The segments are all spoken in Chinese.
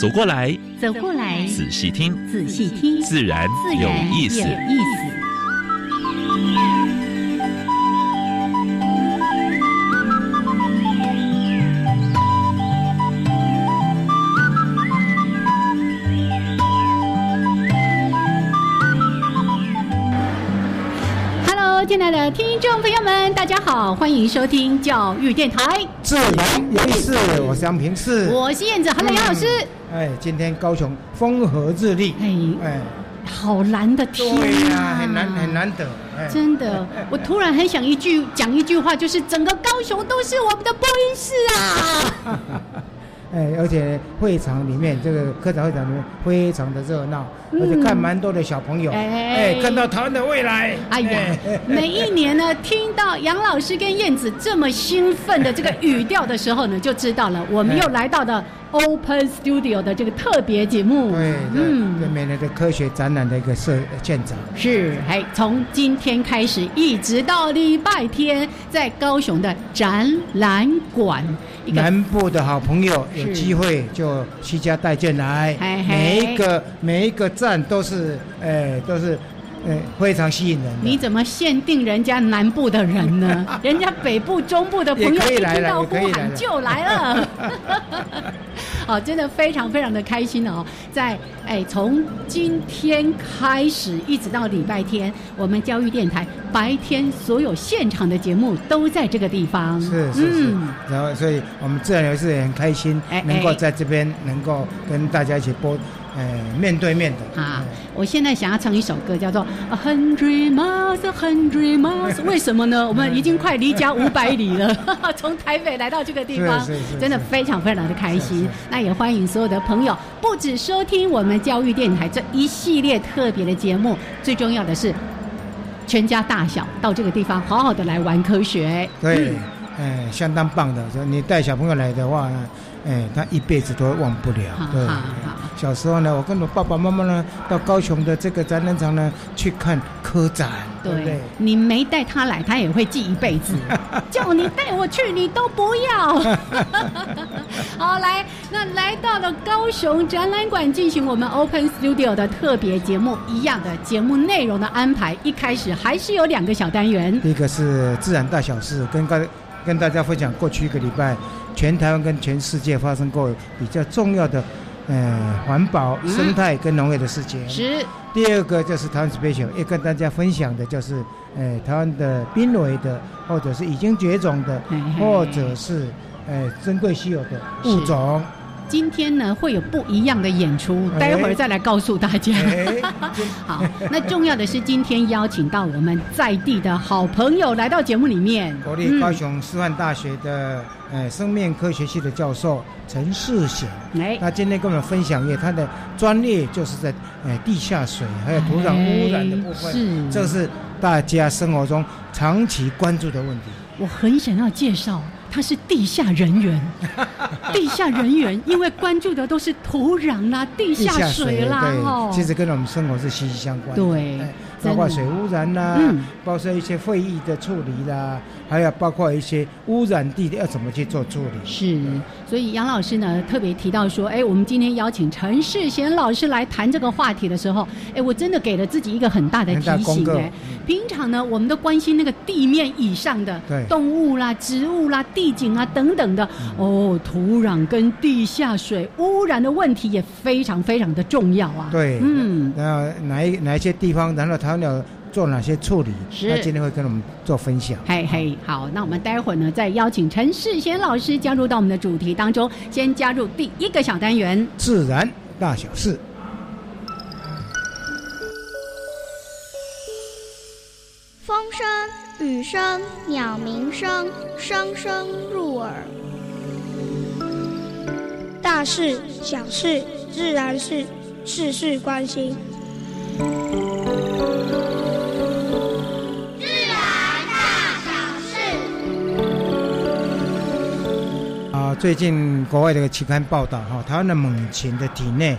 走过来，走过来，仔细听，仔细听，自然有意思。有意思。Hello，亲爱的听众朋友们，大家好，欢迎收听教育电台，自然有意思，我是杨平士。我是燕子，Hello，杨老师。哎，今天高雄风和日丽，哎，哎，好蓝的天啊，很难很难得。哎，真的，我突然很想一句讲一句话，就是整个高雄都是我们的播音室啊！哎，而且会场里面这个科长会场里面非常的热闹，嗯而且看蛮多的小朋友，哎哎，看到台湾的未来。哎呀，每一年呢，听到杨老师跟燕子这么兴奋的这个语调的时候呢，就知道了，我们又来到了 Open Studio 的这个特别节目。对，嗯每年的科学展览的一个设建展。是，哎，从今天开始一直到礼拜天，在高雄的展览馆，一个南部的好朋友有机会就西家带进来。每一个每一个站都是，哎，都是，呃，非常吸引人。你怎么限定人家南部的人呢？人家北部、中部的朋友一听到呼喊就来了。哦，真的非常非常的开心哦！在哎，从今天开始一直到礼拜天，我们教育电台白天所有现场的节目都在这个地方。是是是嗯，然后所以我们自然有事也很开心哎，能够哎在这边能够跟大家一起播，呃，面对面的啊，我现在想要唱一首歌，叫做《A Hundred Miles, A Hundred Miles 》。为什么呢？我们已经快离家五百里了，从台北来到这个地方真的非常非常的开心。那也欢迎所有的朋友，不止收听我们教育电台这一系列特别的节目，最重要的是。全家大小到这个地方，好好的来玩科学。对嗯，哎，相当棒的。就你带小朋友来的话呢，哎，他一辈子都忘不了好。对小时候呢，我跟我爸爸妈妈呢，到高雄的这个展览场呢去看科展，对对对？你没带他来，他也会记一辈子。叫你带我去，你都不要。好，来，那来到了高雄展览馆进行我们 Open Studio 的特别节目，一样的节目内容的安排，一开始还是有两个小单元。第一个是自然大小事，跟大跟大家分享过去一个礼拜全台湾跟全世界发生过比较重要的，呃，环保、嗯生态跟农业的事情。是，第二个就是台湾 special，要跟大家分享的就是，呃，台湾的濒危的，或者是已经绝种的，或者是呃珍贵稀有的物种。今天呢会有不一样的演出，哎待会儿再来告诉大家。哎，好，那重要的是今天邀请到我们在地的好朋友来到节目里面。国立高雄师范大学的呃生命科学系的教授陈世贤。嗯，哎，那今天跟我们分享一个他的专业，就是在呃地下水还有土壤污染的部分，哎是这是大家生活中长期关注的问题。我很想要介绍，他是地下人员。地下人员因为关注的都是土壤啦、地地下水啦，哦对，其实跟我们生活是息息相关的。对包括水污染啦、嗯包括一些废液的处理啦，还有包括一些污染地要怎么去做处理。是，所以杨老师呢特别提到说，哎，我们今天邀请陈世贤老师来谈这个话题的时候，哎，我真的给了自己一个很大的提醒，哎，平常呢我们都关心那个地面以上的动物啦、植物啦、地景啊等等的，哦，土壤跟地下水污染的问题也非常非常的重要啊。对，嗯，然后哪一哪一些地方，然后台湾有做哪些处理？是那今天会跟我们做分享。嘿嘿，好，那我们待会儿呢，再邀请陈世贤老师加入到我们的主题当中。先加入第一个小单元，自然大小事。风声、雨声、鸟鸣声，声声入耳。大事、小事、自然事，事事关心。最近国外的一个期刊报道哈，台湾的猛禽的体内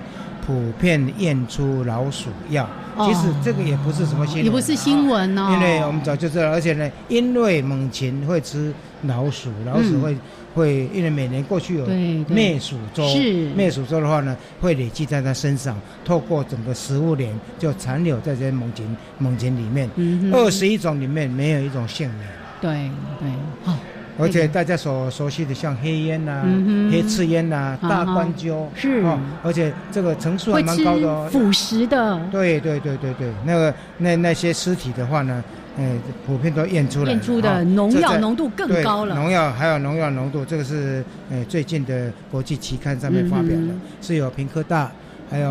普遍验出老鼠药。哦。其实这个也不是什么新闻，也不是新闻哦。啊因为我们早就知道，而且呢，因为猛禽会吃老鼠，老鼠会、会，因为每年过去有灭鼠周，是。灭鼠周的话呢，会累积在它身上，透过整个食物链就残留在这些猛禽猛禽里面。二十一种里面没有一种幸免。对对，好、而且大家所熟悉的像黑烟呐、嗯哼黑刺烟呐、啊大冠鸠是哦，而且这个层数还蛮高的哦。腐蚀的，对对对对对，那个那那些尸体的话呢，呃，普遍都验出来了，验出的啊农药浓度更高了。农药还有农药浓度，这个是呃最近的国际期刊上面发表的，嗯是有平科大。还有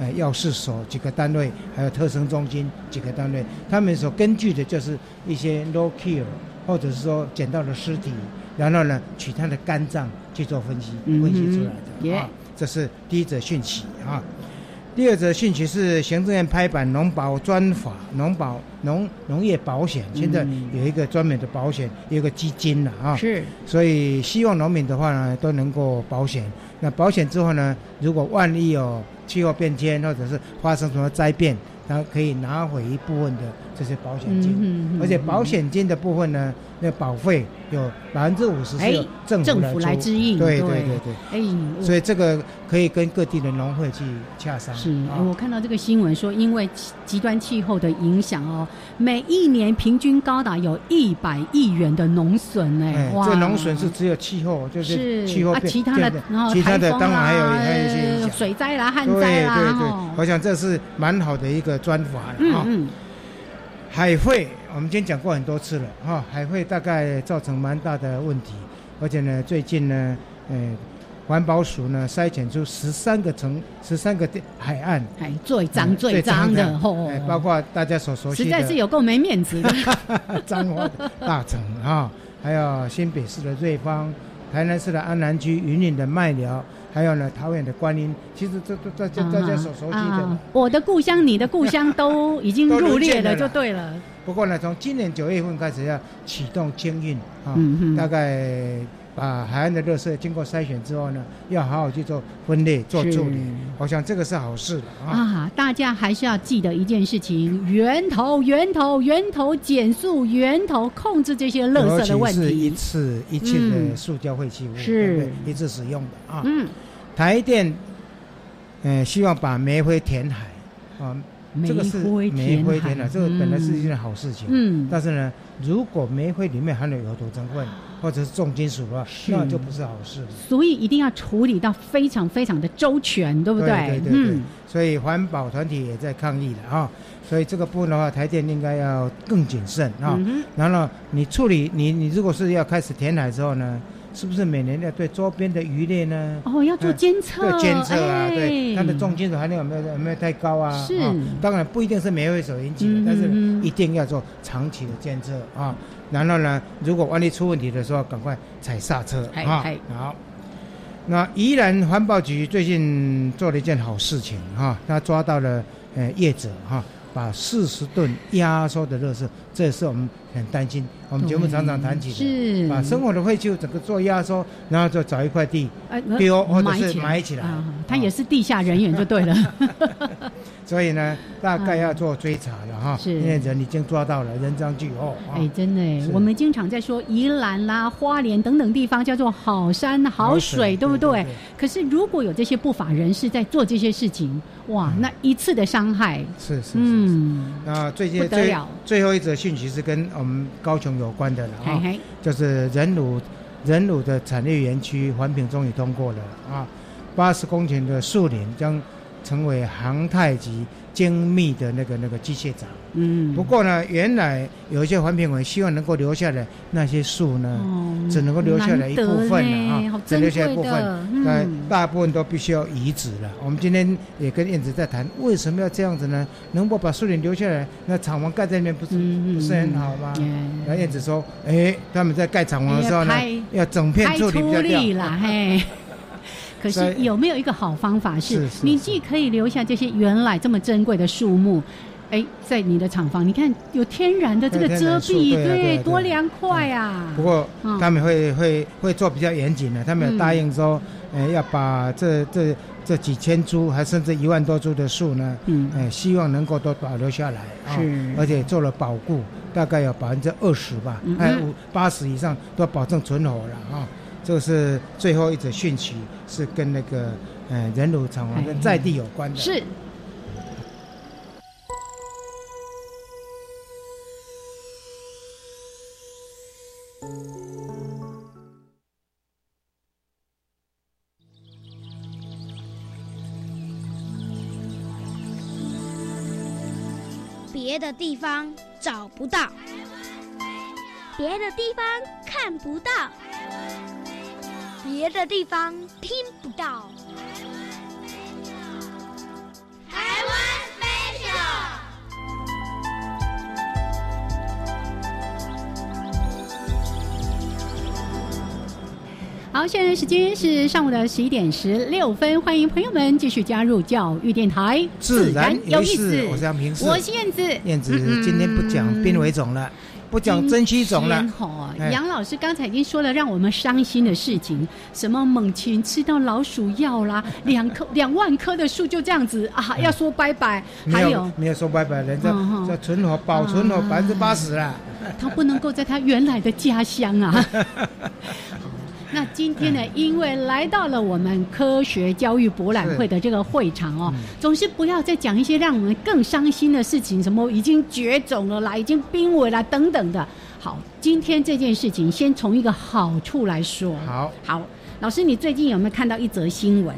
呃药事所几个单位，还有特生中心几个单位，他们所根据的就是一些 low kill，或者是说捡到了尸体，然后呢取它的肝脏去做分析，分析出来的耶啊，这是第一则讯息啊。第二则讯息是行政院拍板农保专法，农保农农业保险，现在嗯有一个专门的保险，有一个基金了啊。是所以希望农民的话呢，都能够保险。那保险之后呢，如果万一有气候变迁或者是发生什么灾变，它可以拿回一部分的这些保险金。而且保险金的部分呢，那保费有百分之五十是政政府府来支应，对对对对所以这个可以跟各地的农会去洽商。是，我看到这个新闻说，因为极极端气候的影响哦，每一年平均高达有一百亿元的农损哎哎，，哇，这农损是只有气候，就是是气候啊，变其他的然后其他的当然还有啦还有一些。水灾啦、旱对灾啦，对对对，我想这是蛮好的一个专法。嗯嗯，海会我们今天讲过很多次了哈，海会大概造成蛮大的问题，而且呢，最近呢，呃，环保署呢筛选出十三个城、十三个地海岸，哎，最脏嗯最脏的最吼。哎，包括大家所熟悉的，实在是有够没面子的，脏化的大城哈，还有新北市的瑞芳，台南市的安南区、云林的麦寮，还有呢桃园的观音，其实这都大家大家所熟悉的。我的故乡、你的故乡都已经入列了，就对了。不过呢，从今年九月份开始要启动清运啊，嗯大概把海岸的垃圾经过筛选之后呢，要好好去做分类、做处理。我想这个是好事的啊。啊，大家还是要记得一件事情：源头、源头、源头减速、源头控制这些垃圾的问尤其是一。次一次嗯的塑胶废弃物，是对对一次使用的啊。嗯，台电，呃，希望把煤灰填海啊，这个是煤灰填海，这个本来是一件好事情。嗯，但是呢，如果煤灰里面含有有毒成分或者是重金属的话，那就不是好事。所以一定要处理到非常非常的周全，对不对对对对嗯，所以环保团体也在抗议了啊。所以这个部分的话，台电应该要更谨慎啊。嗯然后，你处理你你如果是要开始填海之后呢，是不是每年要对周边的鱼类呢？哦，要做哎监测，对监测啊，哎对它的重金属含量有没有有没有太高啊？是啊当然不一定是煤灰所引起的，嗯但是一定要做长期的监测啊。然后呢，如果万一出问题的时候，赶快踩刹车啊。好，那宜兰环保局最近做了一件好事情哈、他抓到了呃业者哈、把四十吨压缩的垃圾，这也是我们很担心，我们节目常常谈起的。是把生活的废弃物整个做压缩，然后就找一块地呃丢或者是埋起来啊，他也是地下人员就对了。所以呢，大概要做追查了哈，是。因为人已经抓到了，人赃俱获啊。哎，真的我们经常在说宜兰啦、花莲等等地方叫做好山好水，对不对？可是如果有这些不法人士在做这些事情，哇，那一次的伤害，是是是。嗯，那最近最最后一则讯息是跟我们高雄有关的了啊，嘿嘿，就是仁乳仁乳的产业园区环评终于通过了啊，八十公顷的树林将成为航太级精密的那个那个机械长。嗯，不过呢，原来有一些环评委希望能够留下来那些树呢，哦只能够留下来一部分了啊，只留下一部分，那嗯大部分都必须要移植了。我们今天也跟燕子在谈，为什么要这样子呢？能够把树林留下来，那厂房盖在那边不是嗯不是很好吗？嗯然后燕子说，哎，他们在盖厂房的时候呢要整片开处理比较掉。可是有没有一个好方法是，你既可以留下这些原来这么珍贵的树木，哎，在你的厂房，你看有天然的这个遮蔽，对多凉快啊！不过嗯。他们会会会做比较严谨的，他们有答应说，呃，要把这这这几千株，还甚至一万多株的树呢，嗯。呃，希望能够都保留下来啊，是。而且做了保护，大概有百分之二十吧嗯，还有八十以上都保证存活了啊。这个是最后一则讯息，是跟那个呃人乳厂房跟在地有关的。是。别的地方找不到，别的地方看不到，别的地方听不到。台湾 special。好，现在时间是上午的十一点十六分，欢迎朋友们继续加入教育电台，自然有意意思，我是杨平我是燕子，燕子嗯今天不讲濒危种了，不讲珍惜种了杨老师刚才已经说了让我们伤心的事情，什么猛禽吃到老鼠药啦，两棵两万棵的树就这样子啊，要说拜拜。还有没有说拜拜，人家在存活保存活啊百分之八十了。他不能够在他原来的家乡啊。那今天呢，因为来到了我们科学教育博览会的这个会场哦，总是不要再讲一些让我们更伤心的事情，什么已经绝种了啦，已经濒危啦等等的。好，今天这件事情先从一个好处来说。好，好，老师，你最近有没有看到一则新闻？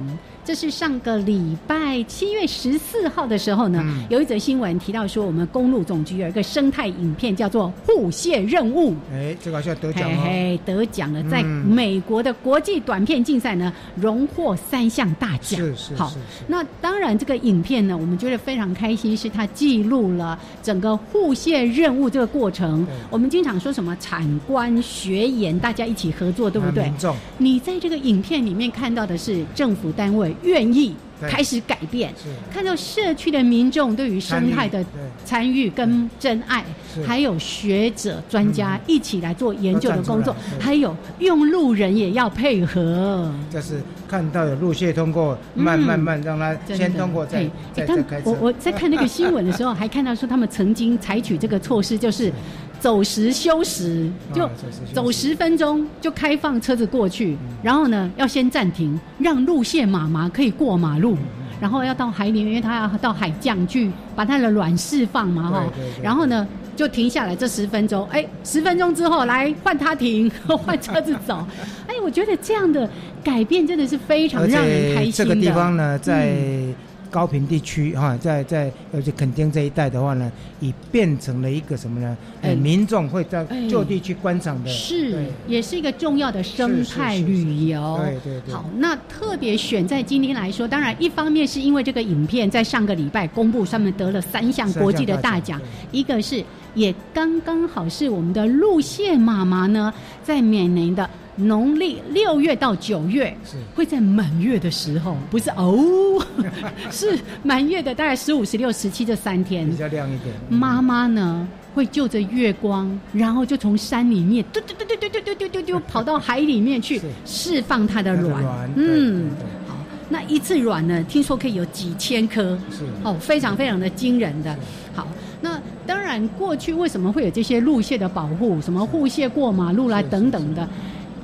这是上个礼拜七月十四号的时候呢，嗯有一则新闻提到说，我们公路总局有一个生态影片叫做“护线任务”。哎，这个好像得奖嘿哦。嘿，得奖了，在嗯美国的国际短片竞赛呢，荣获三项大奖。好是是是，是，那当然，这个影片呢，我们觉得非常开心，是它记录了整个护线任务这个过程。我们经常说什么产官学研，大家一起合作，对不对你在这个影片里面看到的是政府单位愿意对。开始改变，看到社区的民众对于生态的参与跟真爱，是。还有学者专家一起来做研究的工作还有用路人也要配合。就是看到有路线通过，嗯。慢慢慢让它先通过，再再开我。我在看那个新闻的时候，还看到说他们曾经采取这个措施，就是走时休时，就啊走十分钟就开放车子过去，嗯然后呢要先暂停，让路线妈妈可以过马嗯路。然后要到海里，因为他要到海酱去把它的卵释放嘛，哈然后呢，就停下来这十分钟，哎，十分钟之后来换他停，换车子走。哎，我觉得这样的改变真的是非常而让人开心的。且这个地方呢，在嗯高平地区哈，在在而且垦丁这一带的话呢，已变成了一个什么呢？哎呃，民众会在哎。就地去观赏的，是，也是一个重要的生态旅游。对对对。好，那特别选在今天来说，当然一方面是因为这个影片在上个礼拜公布，上面得了三项国际的大奖一个是也刚刚好是我们的路线妈妈呢，在每年的农历六月到九月，是。会在满月的时候，不是哦，是满月的大概十五、十六、十七这三天。比，较亮一点。妈妈呢会就着月光，然后就从山里面嘟嘟嘟嘟嘟嘟嘟嘟嘟嘟跑到海里面去 释放它的卵卵。嗯。好，那一次卵呢，听说可以有几千颗，是。哦，非常非常的惊人的。好，那当然过去为什么会有这些路线的保护，什么护蟹过马路啦是是等等的，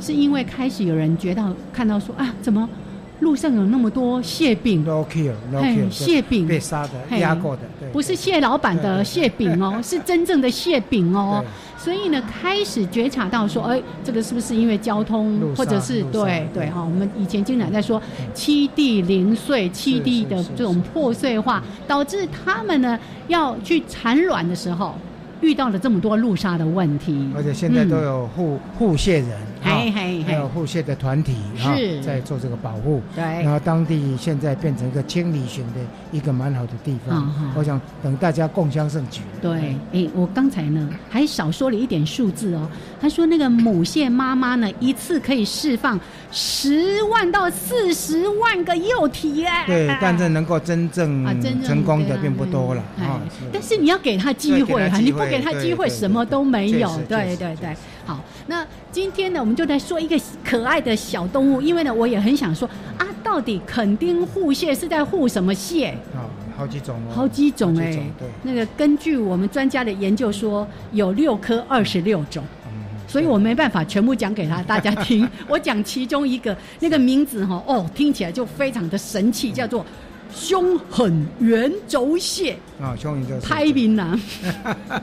是因为开始有人觉到看到说啊，怎么路上有那么多蟹饼？no kill no 嘿 kill，蟹饼被杀的嘿压过的，对不是蟹老板的蟹饼哦，是真正的蟹饼哦。所以呢，开始觉察到说，哎，这个是不是因为交通，或者是对对哈？我们以前经常在说七地零碎，七地的这种破碎化，导致他们呢要去产卵的时候。遇到了这么多路杀的问题，而且现在都有护护蟹人，嘿嘿嘿还有护蟹的团体哈是在做这个保护。对然后当地现在变成一个清理型的一个蛮好的地方我想等大家共襄盛举。对，哎，我刚才呢还少说了一点数字哦。他说那个母蟹妈妈呢，一次可以释放十万到四十万个幼体耶。对，但是能够真正成功的并不多了啊哎。但是你要给他机会啊，对给他机你不会给他机会，什么都没有。对对对，好，那今天呢，我们就来说一个可爱的小动物，因为呢，我也很想说啊，到底垦丁护蟹是在护什么蟹？啊，好几种哦，好几种哎、对，那个根据我们专家的研究说，有六颗二十六种。嗯所以我没办法全部讲给他大家听，我讲其中一个，那个名字哈，哦，听起来就非常的神奇，叫做凶狠圆轴蟹，啊，凶影就是拍槟榔。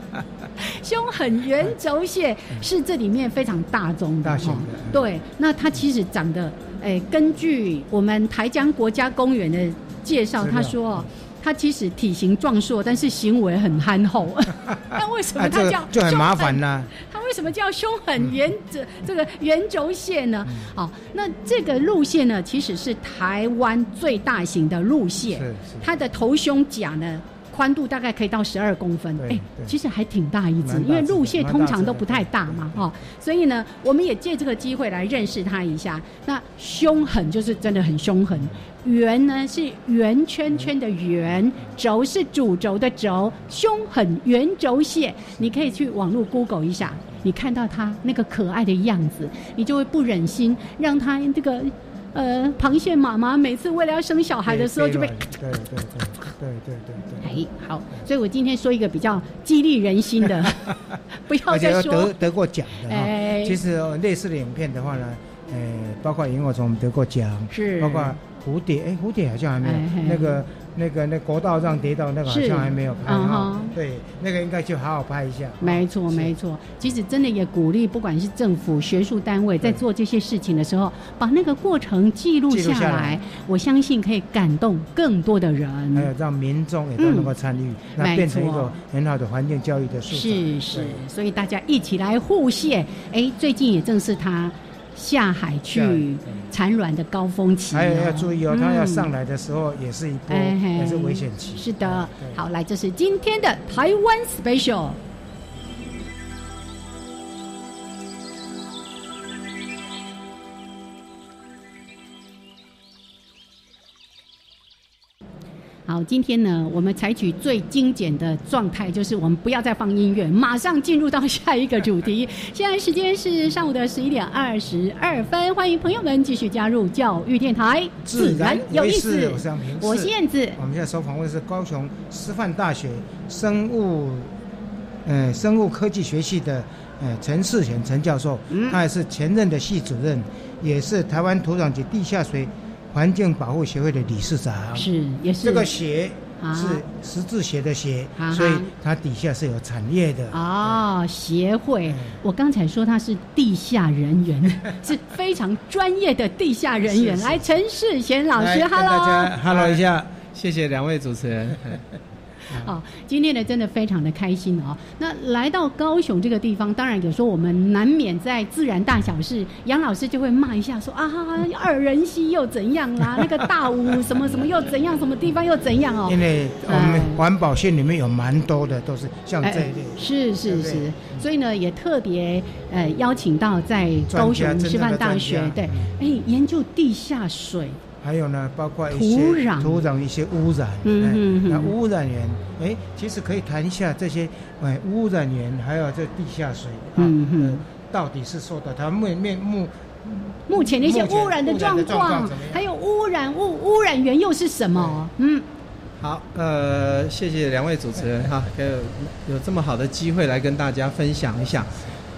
胸很圆轴蟹是这里面非常大宗的，大型的对，那它其实长得，诶，根据我们台江国家公园的介绍，他说哦。它其实体型壮硕，但是行为很憨厚。那为什么它叫个就很麻烦呢。它为什么叫凶狠圆这这个圆轴蟹呢？嗯好，那这个路线呢，其实是台湾最大型的路蟹，是是它的头胸甲呢。宽度大概可以到十二公分，对哎对。其实还挺大一只因为只的路蟹通常都不太大嘛，哈、所以呢，我们也借这个机会来认识它一下。那凶狠就是真的很凶狠，圆呢是圆圈圈的圆，轴是主轴的轴，凶狠圆轴蟹，你可以去网络 Google 一下，你看到它那个可爱的样子，你就会不忍心让它这个。呃，螃蟹妈妈每次为了要生小孩的时候就被，对对对对对对，哎，好，所以我今天说一个比较激励人心的，不要再说，得得过奖的哈。其实类似的影片的话呢，呃，包括萤火虫得过奖，是，包括蝴蝶，哎，蝴蝶好像还没有那个。那个那国道上跌倒那个好像还没有拍嗯哈哼。对，那个应该就好好拍一下。没错，是没错。其实真的也鼓励，不管是政府、学术单位在做这些事情的时候，把那个过程记录下来下来，我相信可以感动更多的还有人。让民众也都能够参与，那变成一错个很好的环境教育的素材。是是，所以大家一起来护蟹。哎，最近也正是他下海去产卵的高峰期、哦。还有要注意哦，它要上嗯来的时候也是一波，也是危险期。是的，好，来，这是今天的台湾 special。好，今天呢，我们采取最精简的状态，就是我们不要再放音乐，马上进入到下一个主题。现在时间是上午的十一点二十二分，欢迎朋友们继续加入教育电台，自然有意思。我我是杨平我是燕子，我们现在收访问是高雄师范大学生物，呃，生物科技学系的呃陈世贤陈教授，嗯。他也是前任的系主任，也是台湾土壤及地下水环境保护协会的理事长。是也是这个协啊是十字协的协啊，所以它底下是有产业的。哦，协会嗯。我刚才说他是地下人员，是非常专业的地下人员。是是来，陈世贤老师来跟大。家 hello 一下。谢谢两位主持人。哦，今天呢真的非常的开心哦。那来到高雄这个地方，当然有时候我们难免在自然大小事，杨老师就会骂一下说啊，二人溪又怎样啦，那个大武什么什么又怎样，什么地方又怎样哦。因为我们哎环保线里面有蛮多的都是像这一类。是是是，所以呢，也特别呃邀请到在高雄师范大学对。哎，研究地下水，还有呢，包括一些土壤。土壤一些污染，嗯哎哼哼那污染源，哎，其实可以谈一下这些，哎，污染源还有这地下水，啊嗯哼呃到底是受到它面面目目前的一些污染的状况还有污染物污染源又是什么？嗯，好，呃，谢谢两位主持人哈，给有有这么好的机会来跟大家分享一下。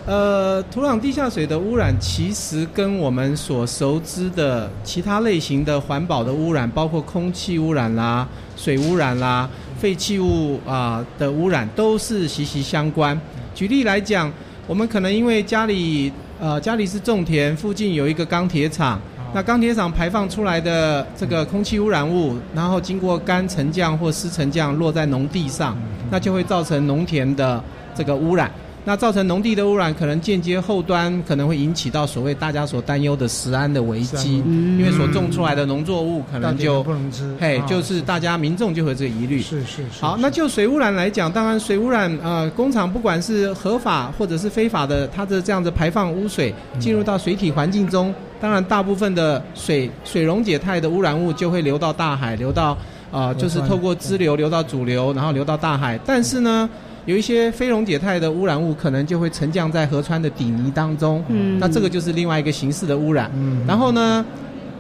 呃，土壤地下水的污染其实跟我们所熟知的其他类型的环保的污染，包括空气污染啦、水污染啦、废弃物啊、的污染，都是息息相关。举例来讲，我们可能因为家里呃家里是种田，附近有一个钢铁厂，那钢铁厂排放出来的这个空气污染物，然后经过干沉降或湿沉降落在农地上，那就会造成农田的这个污染。那造成农地的污染，可能间接后端可能会引起到所谓大家所担忧的食安的危机，嗯因为所种出来的农作物可能就不能吃，嘿，啊就是大家民众就会有这个疑虑。是是是。好，那就水污染来讲，当然水污染，呃，工厂不管是合法或者是非法的，它的这样子排放污水进入到水体环境中，当然大部分的水水溶解态的污染物就会流到大海，流到呃，就是透过支流流到主流，然后流到大海。但是呢，有一些非溶解态的污染物可能就会沉降在河川的底泥当中，嗯那这个就是另外一个形式的污染。嗯然后呢，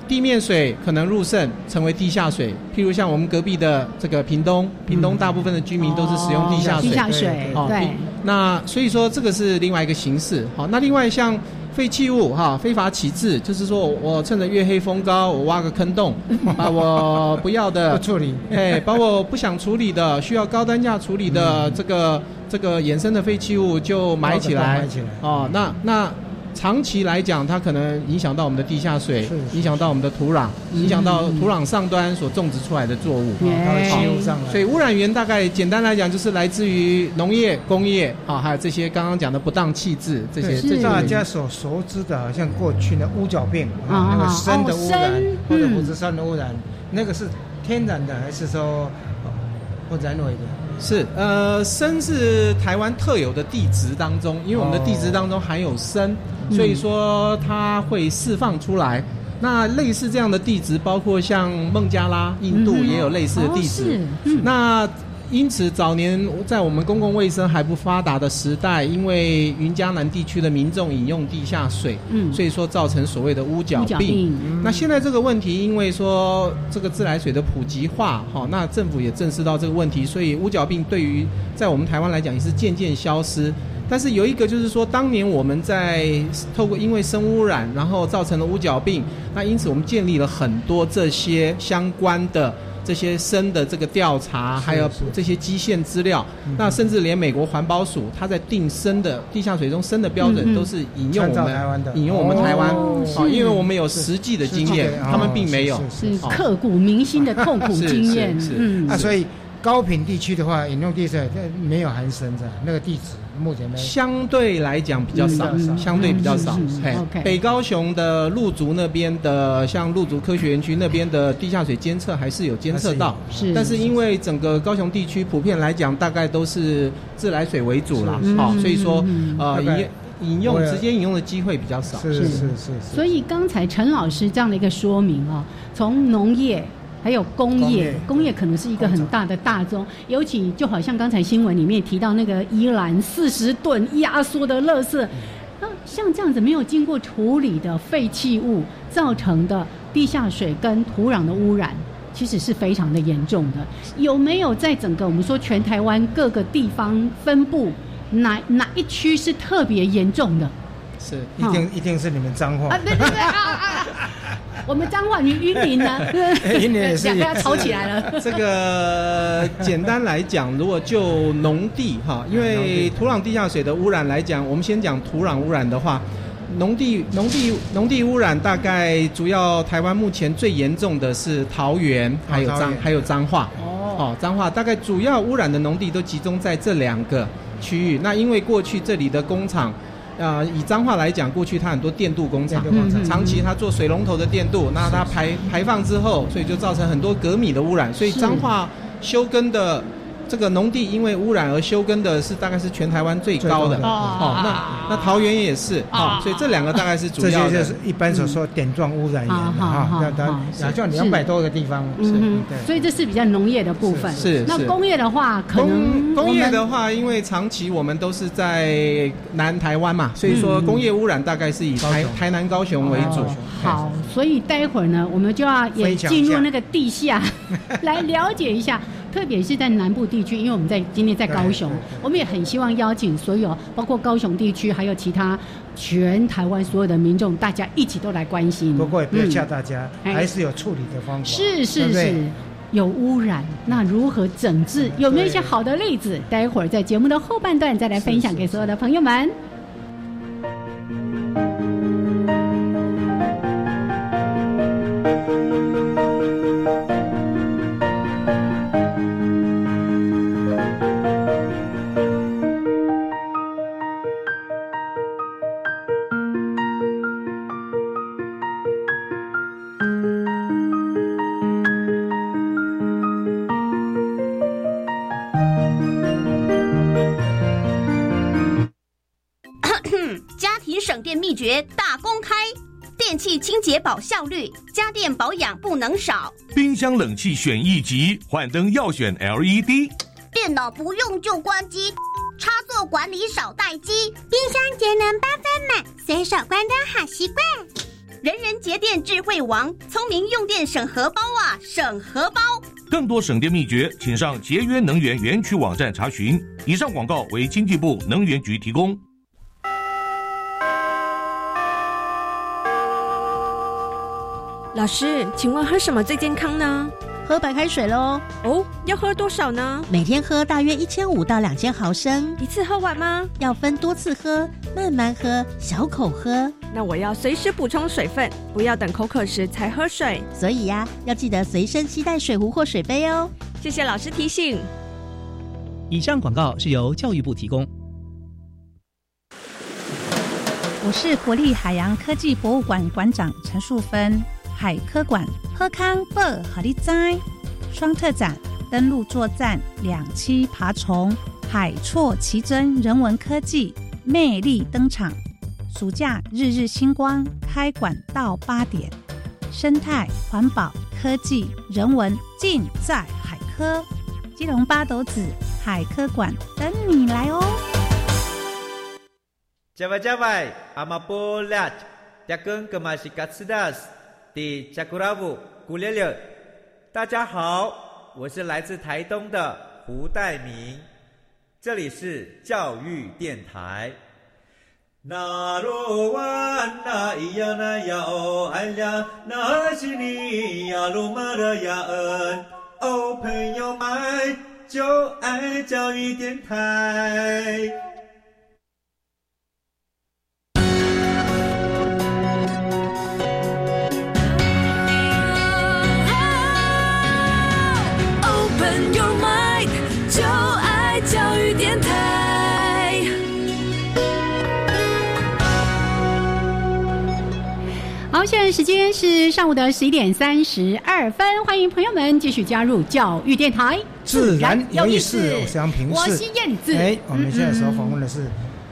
地面水可能入渗成为地下水，譬如像我们隔壁的这个屏东，屏东大部分的居民都是使用地下水。地下水，哦对，那所以说这个是另外一个形式。好，那另外像废弃物哈，非法起置，就是说我趁着月黑风高，我挖个坑洞，把我不要不的，处理，哎，把我不想处理的、需要高单价处理的这个这个衍生的废弃物就埋起来埋起来。哦，那那长期来讲，它可能影响到我们的地下水影响到我们的土壤，影响到土壤上端所种植出来的作物。耶它会吸入上来。所以污染源大概简单来讲，就是来自于农业、工业啊，还有这些刚刚讲的不当弃置这些对这些大家所熟知的，好像过去的乌角病啊啊，那个砷的污染哦或者嗯五质酸的污染，那个是天然的还是说呃不人为的？是呃，砷是台湾特有的地质当中，因为我们的地质当中含有砷，所以说它会释放出来。那类似这样的地质，包括像孟加拉、印度也有类似的地哦质。那因此，早年在我们公共卫生还不发达的时代，因为云嘉南地区的民众饮用地下水，嗯所以说造成所谓的乌角病。病，那现在这个问题，因为说这个自来水的普及化，哈，那政府也正视到这个问题，所以乌角病对于在我们台湾来讲也是渐渐消失。但是有一个就是说，当年我们在透过因为生污染，然后造成了乌角病，那因此我们建立了很多这些相关的这些深的这个调查，还有这些基线资料。那甚至连美国环保署，它在定深的地下水中深的标准，都是引用我参照台湾的们引用我们台湾，哦哦，是因为我们有实际的经验他们并没有。是哦刻骨铭心的痛苦经验是是，嗯啊，所以高频地区的话，引用地水呃没有含砷的，那个地址目前没有。相对来讲比较少，嗯相对比较少。嘿北高雄的陆竹那边的，像陆竹科学园区那边的地下水监测还是有监测到，是但是因为整个高雄地区普遍来讲，大概都是自来水为主啦，是好、嗯所以说嗯呃饮饮用直接饮用的机会比较少。是是是是，所以刚才陈老师这样的一个说明啊，从农业。还有工业工业，可能是一个很大的大宗，尤其就好像刚才新闻里面提到那个宜兰四十吨压缩的垃圾，那像这样子没有经过处理的废弃物造成的地下水跟土壤的污染，其实是非常的严重的。有没有在整个我们说全台湾各个地方分布，哪哪一区是特别严重的？是一定一定是你们脏话啊，。对对对啊啊！啊我们彰化，你云林呢？云林也是 两个要吵起来了。这个简单来讲，如果就农地哈，因为土壤地下水的污染来讲，我们先讲土壤污染的话，农地农地农地污染大概主要台湾目前最严重的是桃园，还有彰还有彰化。哦，哦，彰化大概主要污染的农地都集中在这两个区域。那因为过去这里的工厂，呃，以彰化来讲，过去它很多电镀工厂长期它做水龙头的电镀，那它排排放之后，所以就造成很多镉米的污染。所以是彰化休耕的这个农地因为污染而休耕的是大概是全台湾最高的。哦，那那桃园也是。哦，所以这两个大概是主要的。些就是一般所说点状污染源啊好好哈，要它好好像两百多个地方。嗯哼。对，所以这是比较农业的部分。是那工业的话，可能工工业的话，因为长期我们都是在南台湾嘛，所以说嗯工业污染大概是以台台南、高雄为主。哦。好，所以待会儿呢，我们就要也进入那个地下 来了解一下，特别是在南部地区，因为我们在今天在高雄我们也很希望邀请所有包括高雄地区，还有其他全台湾所有的民众，大家一起都来关心。不过也不要嗯吓大家，哎还是有处理的方法。是是是，有污染，那如何整治？有没有一些好的例子？待会儿在节目的后半段再来分享给所有的朋友们。保效率，家电保养不能少。冰箱冷气选一级，换灯要选 LED。电脑不用就关机，插座管理少待机。冰箱节能八分满，随手关灯好习惯。人人节电智慧王，聪明用电省荷包啊，省荷包。更多省电秘诀，请上节约能源园区网站查询。以上广告为经济部能源局提供。老师，请问喝什么最健康呢？喝白开水喽。哦，要喝多少呢？每天喝大约一千五到两千毫升。一次喝完吗？要分多次喝，慢慢喝，小口喝。那我要随时补充水分，不要等口渴时才喝水。所以呀，要记得随身携带水壶或水杯哦。谢谢老师提醒。以上广告是由教育部提供。我是国立海洋科技博物馆馆长陈树芬。海科馆喝康贝和利哉双特展，登陆作战两栖爬虫，海错奇珍人文科技魅力登场。暑假日日星光开馆到八点，生态环保科技人文尽在海科。基隆八斗子海科馆等你来哦。加外加外，阿玛波拉，加根格玛西卡斯达斯。的加古拉布古列列，大家好，我是来自台东的胡代明，这里是教育电台。那罗哇那咿呀那呀哦哎呀，那是你呀鲁玛的呀恩，哦朋友们就爱教育电台。现在时间是上午的十一点三十二分，欢迎朋友们继续加入教育电台，自然有意思。我是杨平，我是燕子。哎，我们现在所访问的是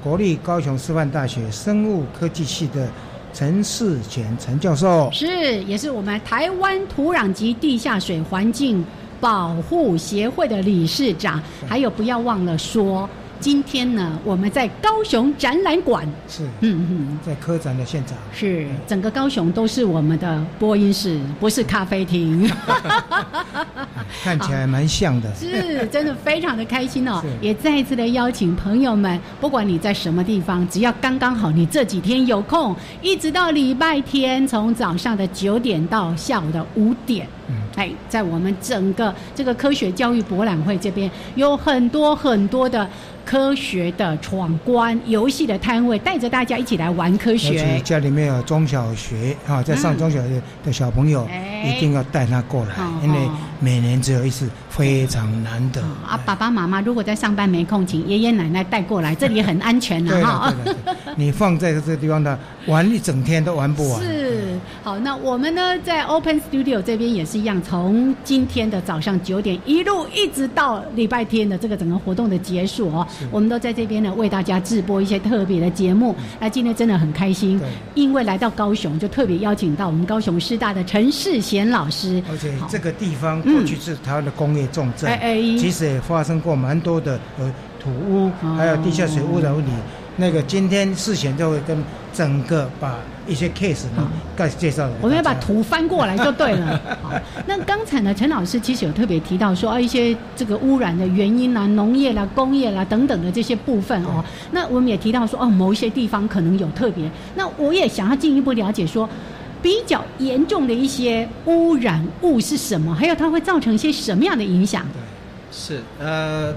国立高雄师范大学生物科技系的陈世贤陈教授，是，也是我们台湾土壤及地下水环境保护协会的理事长。还有，不要忘了说。今天呢，我们在高雄展览馆，是，嗯嗯，在科展的现场，是整个高雄都是我们的播音室，不是咖啡厅，看起来蛮像的，是，真的非常的开心哦，也再一次的邀请朋友们，不管你在什么地方，只要刚刚好你这几天有空，一直到礼拜天，从早上的九点到下午的五点，嗯，哎，在我们整个这个科学教育博览会这边，有很多很多的。科学的闯关游戏的摊位，带着大家一起来玩科学。家里面有中小学啊，在上中小学的小朋友，一定要带他过来，因为每年只有一次，非常难得。啊，爸爸妈妈如果在上班没空，请爷爷奶奶带过来，这里很安全的哈。你放在这个地方的，玩一整天都玩不完。是，好，那我们呢，在 Open Studio 这边也是一样，从今天的早上九点一路一直到礼拜天的这个整个活动的结束哦。我们都在这边呢，为大家直播一些特别的节目。那今天真的很开心，因为来到高雄，就特别邀请到我们高雄师大的陈世贤老师。而且这个地方过去是台湾的工业重镇，其实也发生过蛮多的呃土污，还有地下水污染问题。那个今天事前就会跟整个把。一些 case 呢，该介绍。我们要把图翻过来就对了。好，那刚才呢，陈老师其实有特别提到说啊，一些这个污染的原因啦，农业啦、工业啦等等的这些部分哦。那我们也提到说，哦，某一些地方可能有特别。那我也想要进一步了解说，比较严重的一些污染物是什么？还有它会造成一些什么样的影响？对，是呃，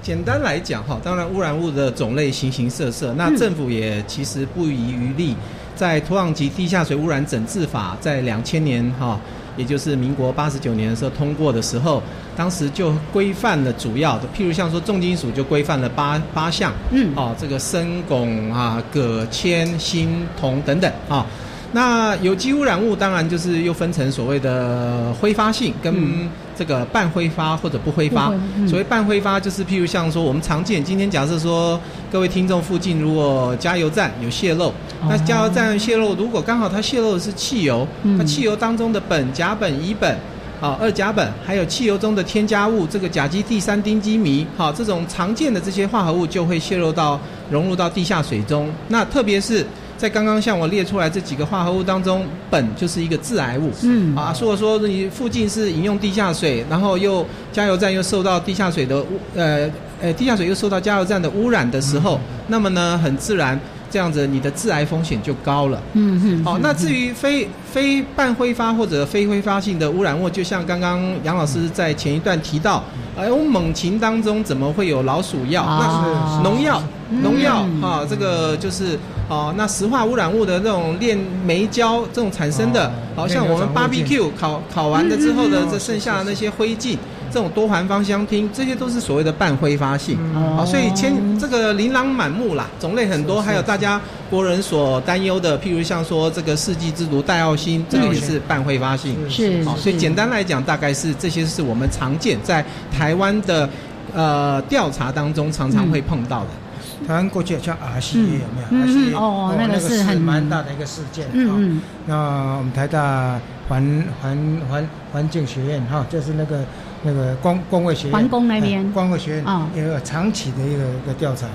简单来讲哈，当然污染物的种类形形色色，那政府也其实不遗余力。在土壤及地下水污染整治法在两千年哈，也就是民国八十九年的时候通过的时候，当时就规范了主要的，譬如像说重金属就规范了八八项，嗯，哦，这个砷、汞啊、铬、铅、锌、铜等等啊。那有机污染物当然就是又分成所谓的挥发性跟这个半挥发或者不挥发。所谓半挥发就是譬如像说我们常见，今天假设说各位听众附近如果加油站有泄漏，那加油站泄漏如果刚好它泄漏的是汽油，那汽油当中的苯、甲苯、乙苯。啊，二甲苯还有汽油中的添加物，这个甲基第三丁基醚，好，这种常见的这些化合物就会泄漏到融入到地下水中。那特别是在刚刚像我列出来这几个化合物当中，苯就是一个致癌物。嗯，啊，如果说你附近是饮用地下水，然后又加油站又受到地下水的污，呃，呃，地下水又受到加油站的污染的时候，那么呢，很自然。这样子，你的致癌风险就高了。嗯哼。好，那至于非非半挥发或者非挥发性的污染物，就像刚刚杨老师在前一段提到，哎，我们猛禽当中怎么会有老鼠药？那农药，农药啊，这个就是哦，那石化污染物的这种炼煤焦这种产生的，好像我们 BBQ 烤烤完了之后的这剩下的那些灰烬。这种多环芳香烃，这些都是所谓的半挥发性，啊，所以千这个琳琅满目啦，种类很多，还有大家国人所担忧的，譬如像说这个世纪之毒戴奥辛，这个也是半挥发性，是，好，所以简单来讲，大概是这些是我们常见在台湾的呃调查当中常常会碰到的。台湾过去像 R C A 有没有？R C A 哦，那个是很蛮大的一个事件嗯。那我们台大环环环环境学院哈，就是那个。那个光光卫学院，环工那边，光卫学院也有长期的一个一个调查。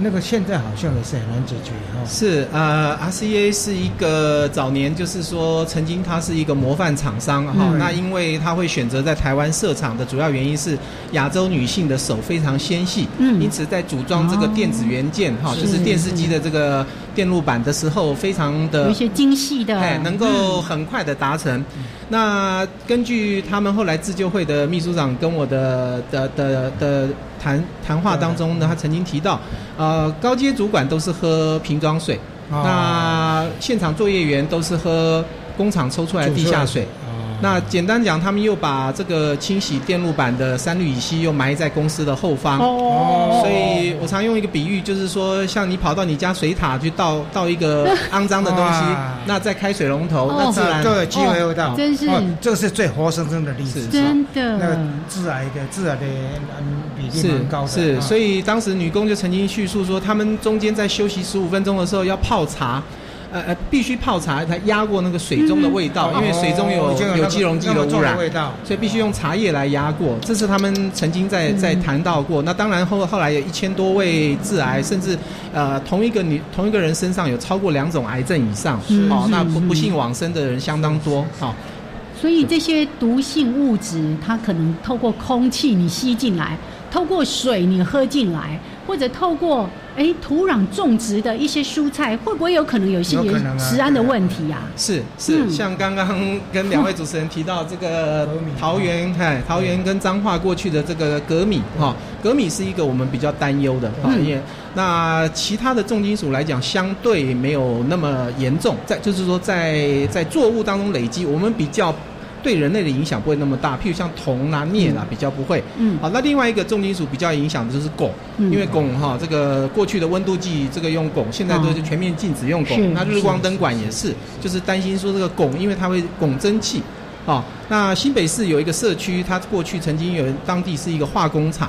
那个现在好像也是很难解决哈。是呃，RCA 是一个早年就是说曾经它是一个模范厂商哈。那因为它会选择在台湾设厂的主要原因是亚洲女性的手非常纤细，嗯，因此在组装这个电子元件哈，就是电视机的这个电路板的时候，非常的有一些精细的，哎，能够很快的达成。那根据他们后来自救会的秘书长跟我的的的的。谈谈话当中呢，他曾经提到，呃，高阶主管都是喝瓶装水，那现场作业员都是喝工厂抽出来的地下水。那简单讲，他们又把这个清洗电路板的三氯乙烯又埋在公司的后方，哦。所以我常用一个比喻，就是说，像你跑到你家水塔去倒倒一个肮脏的东西，那再开水龙头，那自然就有机会会到。真是，这是最活生生的例子，真的。那致癌的致癌的比例蛮高的。是，所以当时女工就曾经叙述说，他们中间在休息十五分钟的时候要泡茶。呃呃，必须泡茶才压过那个水中的味道，因为水中有有机溶剂的污染，所以必须用茶叶来压过。这是他们曾经在在谈到过。那当然后后来有一千多位致癌，甚至呃同一个女同一个人身上有超过两种癌症以上，哦，那不不幸往生的人相当多哦。所以这些毒性物质，它可能透过空气你吸进来，透过水你喝进来，或者透过。哎，土壤种植的一些蔬菜会不会有可能有一些食安的问题呀？是是，像刚刚跟两位主持人提到这个桃园，哎，桃园跟彰化过去的这个革米哈，革米是一个我们比较担忧的行业。那其他的重金属来讲，相对没有那么严重，在就是说在在作物当中累积，我们比较。对人类的影响不会那么大，譬如像铜啦、镍啦，比较不会。嗯，好，那另外一个重金属比较影响的就是汞，因为汞哈，这个过去的温度计这个用汞，现在都是全面禁止用汞。那日光灯管也是，就是担心说这个汞，因为它会汞蒸气。哦，那新北市有一个社区，它过去曾经有当地是一个化工厂。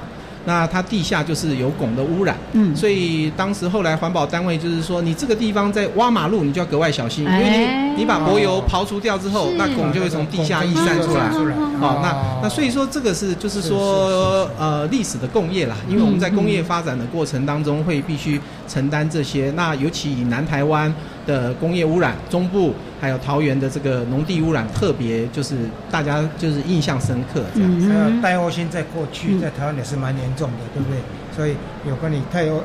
那它地下就是有汞的污染，嗯，所以当时后来环保单位就是说，你这个地方在挖马路，你就要格外小心，因为你你把柏油刨除掉之后，那汞就会从地下溢散出来，好，那那所以说这个是就是说呃历史的工业啦，因为我们在工业发展的过程当中会必须承担这些，那尤其以南台湾。的工业污染，中部还有桃园的这个农地污染，特别就是大家就是印象深刻这样。还有戴欧星在过去在台湾也是蛮严重的，对不对？所以有关你戴欧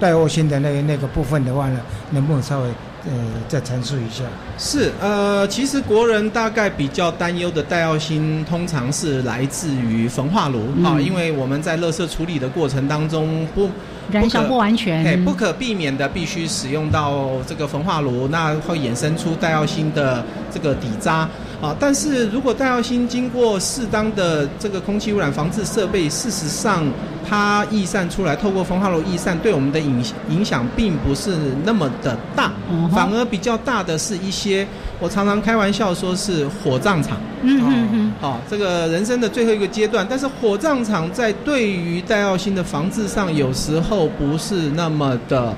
戴欧星的那个那个部分的话呢，能不能稍微呃再阐述一下？是呃，其实国人大概比较担忧的戴奥星，通常是来自于焚化炉啊，因为我们在垃圾处理的过程当中不。燃烧不完全，哎，不可避免的必须使用到这个焚化炉，那会衍生出戴奥星的这个底渣。啊，但是如果戴耀星经过适当的这个空气污染防治设备，事实上它逸散出来，透过风化炉逸散，对我们的影影响并不是那么的大，反而比较大的是一些，我常常开玩笑说是火葬场。嗯嗯嗯。好，这个人生的最后一个阶段，但是火葬场在对于戴耀星的防治上，有时候不是那么的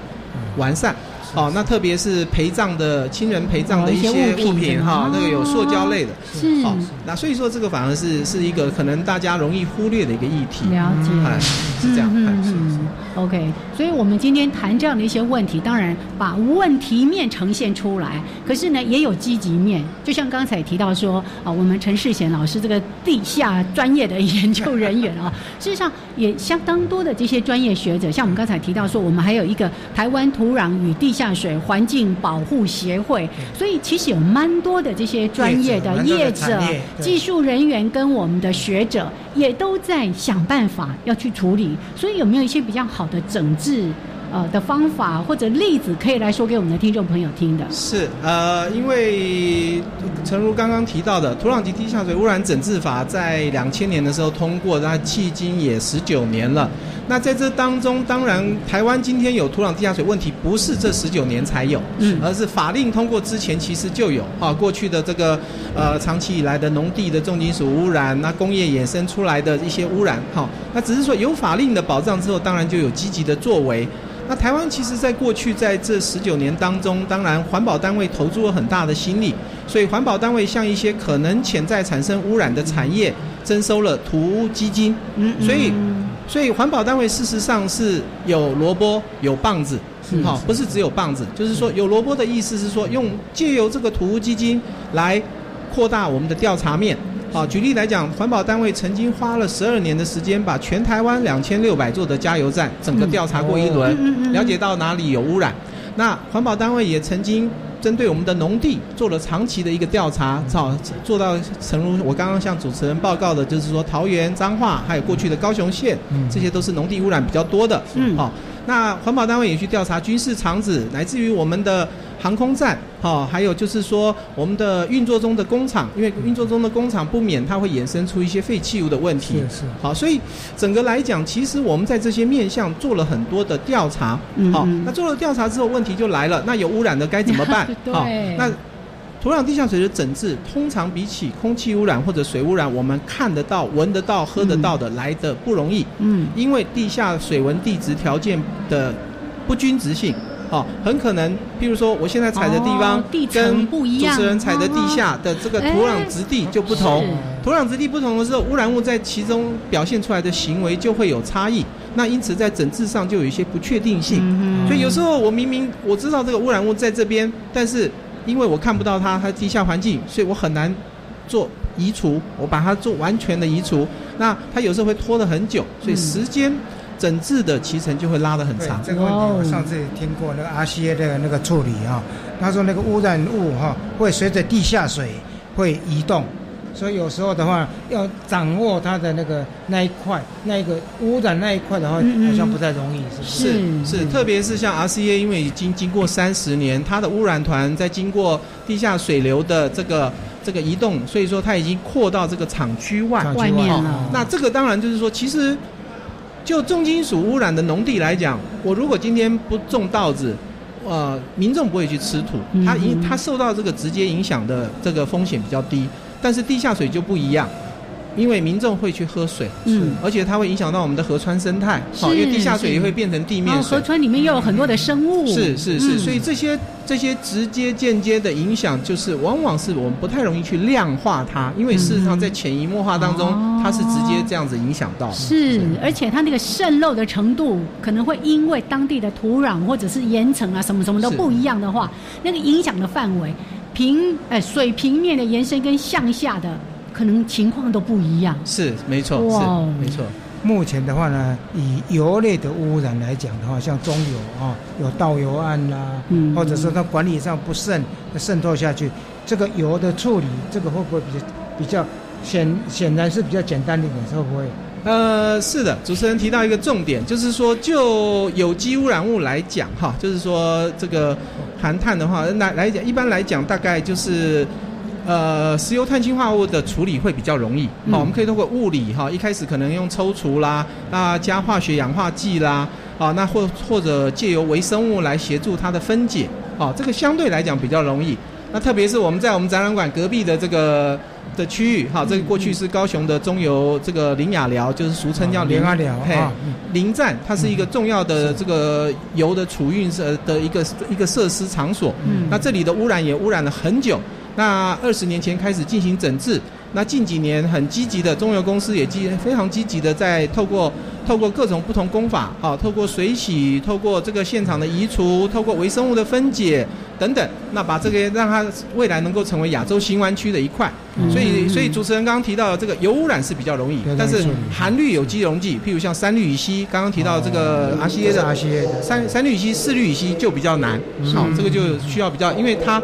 完善。哦，那特别是陪葬的亲人陪葬的一些物品哈，那个有塑胶类的，是。那所以说这个反而是是一个可能大家容易忽略的一个议题。了解，是这样。嗯嗯。OK，所以我们今天谈这样的一些问题，当然把问题面呈现出来，可是呢也有积极面。就像刚才提到说啊，我们陈世贤老师这个地下专业的研究人员啊，事实上也相当多的这些专业学者，像我们刚才提到说，我们还有一个台湾土壤与地下水环境保护协会，所以其实有蛮多的这些专业的业者、技术人员跟我们的学者，也都在想办法要去处理。所以有没有一些比较好的整治呃的方法或者例子，可以来说给我们的听众朋友听的？是呃，因为诚如刚刚提到的，土壤及地下水污染整治法在两千年的时候通过，那迄今也十九年了。那在这当中，当然台湾今天有土壤地下水问题，不是这十九年才有，嗯，而是法令通过之前其实就有啊。过去的这个呃长期以来的农地的重金属污染，那工业衍生出来的一些污染，哈，那只是说有法令的保障之后，当然就有积极的作为。那台湾其实在过去在这十九年当中，当然环保单位投注了很大的心力，所以环保单位向一些可能潜在产生污染的产业征收了土污基金，嗯，所以。所以环保单位事实上是有萝卜有棒子，好，不是只有棒子，就是说有萝卜的意思是说用借由这个土屋基金来扩大我们的调查面。好，举例来讲，环保单位曾经花了十二年的时间，把全台湾两千六百座的加油站整个调查过一轮，了解到哪里有污染。那环保单位也曾经。针对我们的农地做了长期的一个调查，好做到诚如我刚刚向主持人报告的，就是说桃园、彰化，还有过去的高雄县，这些都是农地污染比较多的。嗯，好，那环保单位也去调查军事场址，乃至于我们的。航空站，好，还有就是说我们的运作中的工厂，因为运作中的工厂不免它会衍生出一些废弃物的问题，是是，好，所以整个来讲，其实我们在这些面向做了很多的调查，好，那做了调查之后，问题就来了，那有污染的该怎么办？好，那土壤地下水的整治，通常比起空气污染或者水污染，我们看得到、闻得到、喝得到的来的不容易，嗯，因为地下水文地质条件的不均值性。哦，很可能，譬如说，我现在踩的地方跟主持人踩的地下的这个土壤质地就不同，土壤质地不同的时候，污染物在其中表现出来的行为就会有差异。那因此在整治上就有一些不确定性。所以有时候我明明我知道这个污染物在这边，但是因为我看不到它，它地下环境，所以我很难做移除，我把它做完全的移除。那它有时候会拖得很久，所以时间。整治的期程就会拉得很长。这个问题我上次也听过那个 RCA 的那个处理啊，他说那个污染物哈会随着地下水会移动，所以有时候的话要掌握它的那个那一块那一个污染那一块的话，好像不太容易，是是是，特别是像 RCA，因为已经经过三十年，它的污染团在经过地下水流的这个这个移动，所以说它已经扩到这个厂区外外面了。那这个当然就是说，其实。就重金属污染的农地来讲，我如果今天不种稻子，呃，民众不会去吃土，它影它受到这个直接影响的这个风险比较低，但是地下水就不一样。因为民众会去喝水，嗯，而且它会影响到我们的河川生态，好，因为地下水也会变成地面水。河川里面又有很多的生物。是是是，所以这些这些直接间接的影响，就是往往是我们不太容易去量化它，因为事实上在潜移默化当中，它是直接这样子影响到。是，而且它那个渗漏的程度，可能会因为当地的土壤或者是岩层啊，什么什么都不一样的话，那个影响的范围，平呃水平面的延伸跟向下的。可能情况都不一样，是没错，是没错。目前的话呢，以油类的污染来讲的话，像中油啊，有倒油案啦，或者说它管理上不慎渗透下去，这个油的处理，这个会不会比较比较显显然是比较简单一点，会不会？呃，是的，主持人提到一个重点，就是说就有机污染物来讲哈，就是说这个含碳的话来来讲，一般来讲大概就是。呃，石油碳氢化物的处理会比较容易。好，我们可以通过物理哈，一开始可能用抽除啦，那加化学氧化剂啦，啊，那或或者借由微生物来协助它的分解。好，这个相对来讲比较容易。那特别是我们在我们展览馆隔壁的这个的区域，哈，这个过去是高雄的中油这个林雅寮，就是俗称叫林雅寮啊，林站，它是一个重要的这个油的储运设的一个一个设施场所。嗯，那这里的污染也污染了很久。那二十年前开始进行整治，那近几年很积极的中油公司也积非常积极的在透过透过各种不同工法，好，透过水洗，透过这个现场的移除，透过微生物的分解等等，那把这个让它未来能够成为亚洲新湾区的一块。所以，所以主持人刚刚提到这个油污染是比较容易，但是含氯有机溶剂，譬如像三氯乙烯，刚刚提到这个 RCA 的 RCA 三三氯乙烯、四氯乙烯就比较难，好，这个就需要比较，因为它。